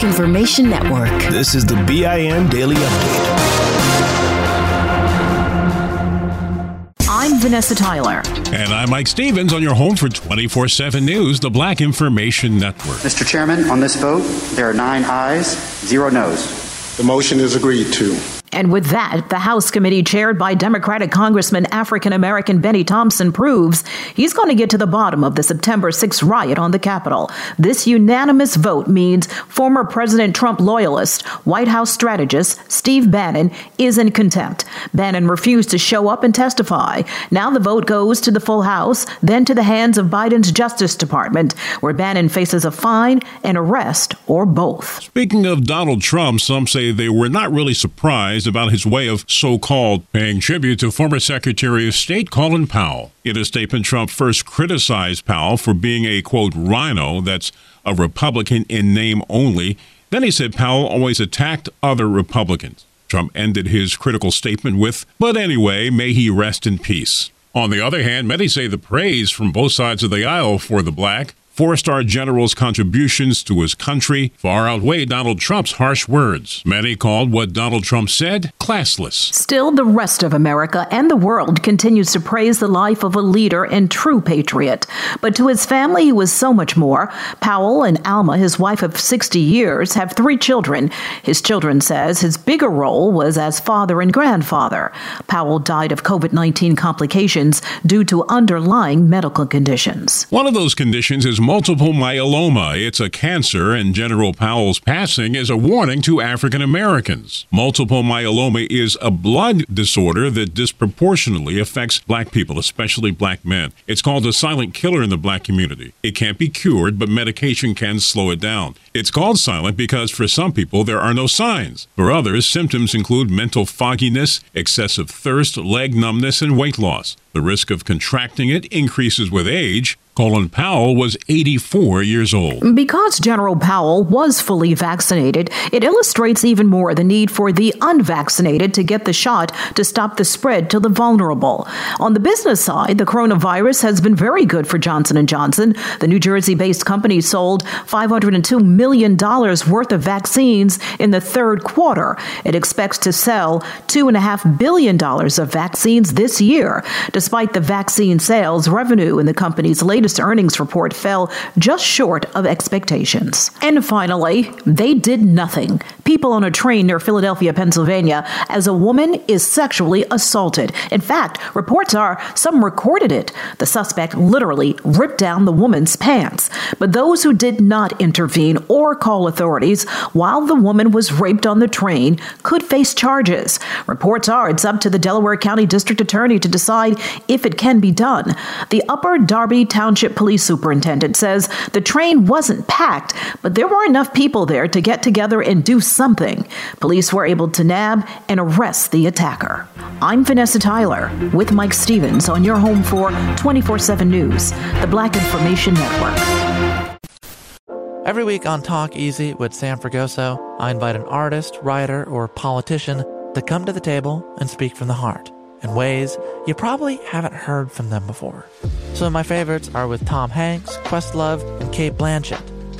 Black Information Network. This is the BIN Daily Update. I'm Vanessa Tyler. And I'm Mike Stevens on your home for 24 7 News, the Black Information Network. Mr. Chairman, on this vote, there are nine ayes, zero noes. The motion is agreed to. And with that, the House committee chaired by Democratic Congressman African American Benny Thompson proves he's going to get to the bottom of the September 6 riot on the Capitol. This unanimous vote means former President Trump loyalist, White House strategist Steve Bannon is in contempt. Bannon refused to show up and testify. Now the vote goes to the full House, then to the hands of Biden's Justice Department, where Bannon faces a fine, an arrest, or both. Speaking of Donald Trump, some say they were not really surprised about his way of so called paying tribute to former Secretary of State Colin Powell. In a statement, Trump first criticized Powell for being a quote RINO that's a Republican in name only. Then he said Powell always attacked other Republicans. Trump ended his critical statement with, But anyway, may he rest in peace. On the other hand, many say the praise from both sides of the aisle for the black Four star general's contributions to his country far outweigh Donald Trump's harsh words. Many called what Donald Trump said classless. Still, the rest of America and the world continues to praise the life of a leader and true patriot. But to his family, he was so much more. Powell and Alma, his wife of 60 years, have three children. His children says his bigger role was as father and grandfather. Powell died of COVID 19 complications due to underlying medical conditions. One of those conditions is multiple myeloma. It's a cancer, and General Powell's passing is a warning to African Americans. Multiple myeloma is a blood disorder that disproportionately affects black people, especially black men. It's called a silent killer in the black community. It can't be cured, but medication can slow it down. It's called silent because for some people there are no signs. For others, symptoms include mental fogginess, excessive thirst, leg numbness, and weight loss. The risk of contracting it increases with age. Colin Powell was 84 years old. Because General Powell was fully vaccinated, it illustrates even more the need for the unvaccinated to get the shot to stop the spread to the vulnerable. On the business side, the coronavirus has been very good for Johnson & Johnson. The New Jersey-based company sold $502 million worth of vaccines in the third quarter. It expects to sell $2.5 billion of vaccines this year. Despite the vaccine sales, revenue in the company's latest earnings report fell just short of expectations. And finally, they did nothing. People on a train near Philadelphia, Pennsylvania, as a woman is sexually assaulted. In fact, reports are some recorded it. The suspect literally ripped down the woman's pants. But those who did not intervene or call authorities while the woman was raped on the train could face charges. Reports are it's up to the Delaware County District Attorney to decide if it can be done. The Upper Darby Township Police Superintendent says the train wasn't packed, but there were enough people there to get together and do something. Something, police were able to nab and arrest the attacker. I'm Vanessa Tyler with Mike Stevens on your home for 24 7 News, the Black Information Network. Every week on Talk Easy with Sam Fragoso, I invite an artist, writer, or politician to come to the table and speak from the heart in ways you probably haven't heard from them before. Some of my favorites are with Tom Hanks, Questlove, and Cate Blanchett.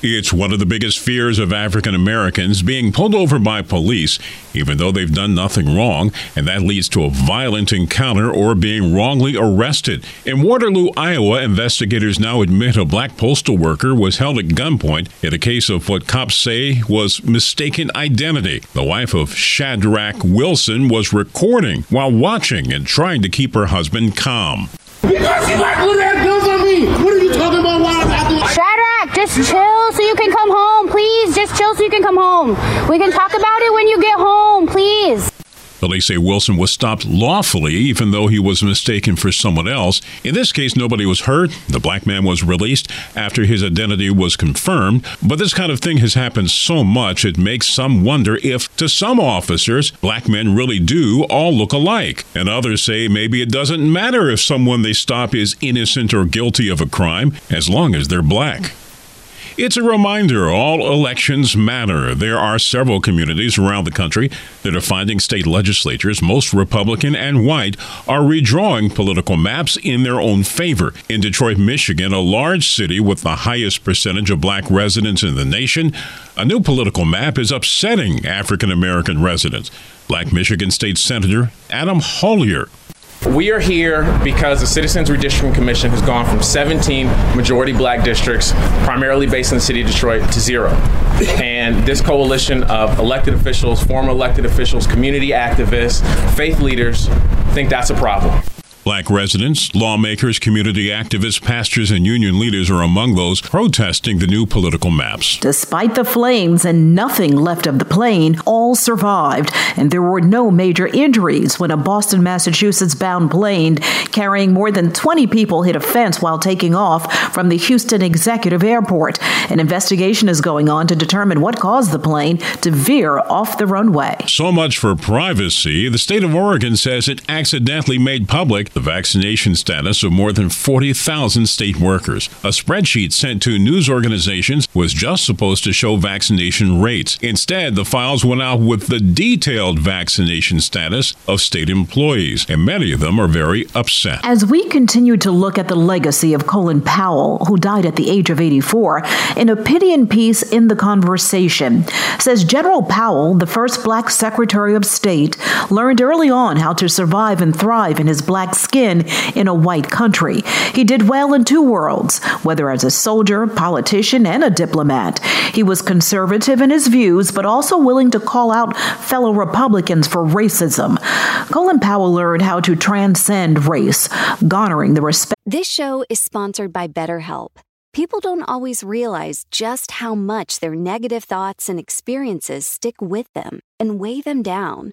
It's one of the biggest fears of African Americans being pulled over by police, even though they've done nothing wrong, and that leads to a violent encounter or being wrongly arrested. In Waterloo, Iowa, investigators now admit a black postal worker was held at gunpoint in a case of what cops say was mistaken identity. The wife of Shadrach Wilson was recording while watching and trying to keep her husband calm. Because he like put that guns on me. What are you talking about? Why I'm acting like Shadrach, just chill so you can come home, please. Just chill so you can come home. We can talk about it when you get home, please. Police say Wilson was stopped lawfully, even though he was mistaken for someone else. In this case, nobody was hurt. The black man was released after his identity was confirmed. But this kind of thing has happened so much, it makes some wonder if, to some officers, black men really do all look alike. And others say maybe it doesn't matter if someone they stop is innocent or guilty of a crime, as long as they're black. It's a reminder all elections matter. There are several communities around the country that are finding state legislatures, most Republican and white, are redrawing political maps in their own favor. In Detroit, Michigan, a large city with the highest percentage of black residents in the nation, a new political map is upsetting African American residents. Black Michigan State Senator Adam Hollier we are here because the Citizens Redistricting Commission has gone from 17 majority black districts, primarily based in the city of Detroit, to zero. And this coalition of elected officials, former elected officials, community activists, faith leaders think that's a problem. Black residents, lawmakers, community activists, pastors, and union leaders are among those protesting the new political maps. Despite the flames and nothing left of the plane, all survived, and there were no major injuries when a Boston, Massachusetts bound plane carrying more than 20 people hit a fence while taking off from the Houston Executive Airport. An investigation is going on to determine what caused the plane to veer off the runway. So much for privacy. The state of Oregon says it accidentally made public the vaccination status of more than 40,000 state workers. A spreadsheet sent to news organizations was just supposed to show vaccination rates. Instead, the files went out with the detailed vaccination status of state employees, and many of them are very upset. As we continue to look at the legacy of Colin Powell, who died at the age of 84, an opinion piece in the conversation says General Powell, the first black Secretary of State, learned early on how to survive and thrive in his black skin in a white country. He did well in two worlds, whether as a soldier, politician, and a diplomat. He was conservative in his views, but also willing to call out fellow Republicans for racism. Colin Powell learned how to transcend race, garnering the respect. This show is sponsored by BetterHelp. People don't always realize just how much their negative thoughts and experiences stick with them and weigh them down.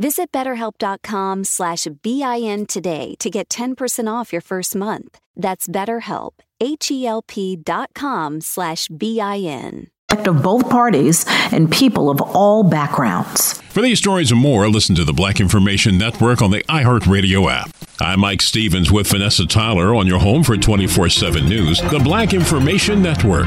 Visit betterhelp.com slash BIN today to get 10% off your first month. That's BetterHelp, H-E-L-P dot com slash B-I-N. Of both parties and people of all backgrounds. For these stories and more, listen to the Black Information Network on the iHeartRadio app. I'm Mike Stevens with Vanessa Tyler on your home for 24 7 news, the Black Information Network.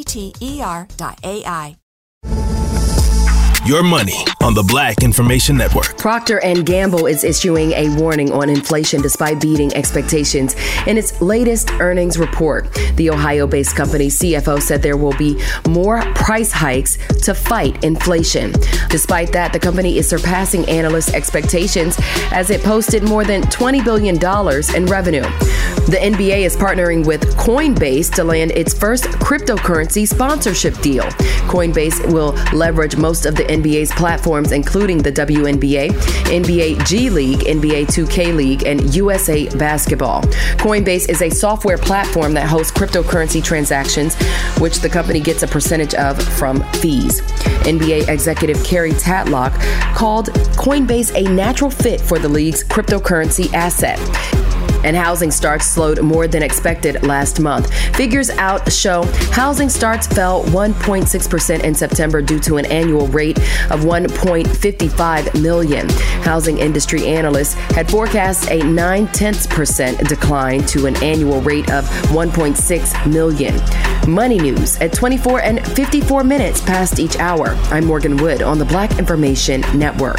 T T E R dot AI. Your money on the Black Information Network. Procter and Gamble is issuing a warning on inflation despite beating expectations in its latest earnings report. The Ohio-based company CFO said there will be more price hikes to fight inflation. Despite that, the company is surpassing analyst expectations as it posted more than $20 billion in revenue. The NBA is partnering with Coinbase to land its first cryptocurrency sponsorship deal. Coinbase will leverage most of the NBA's platforms, including the WNBA, NBA G League, NBA 2K League, and USA Basketball. Coinbase is a software platform that hosts cryptocurrency transactions, which the company gets a percentage of from fees. NBA executive Kerry Tatlock called Coinbase a natural fit for the league's cryptocurrency asset and housing starts slowed more than expected last month. Figures out show housing starts fell 1.6% in September due to an annual rate of 1.55 million. Housing industry analysts had forecast a 9 tenths percent decline to an annual rate of 1.6 million. Money news at 24 and 54 minutes past each hour. I'm Morgan Wood on the Black Information Network.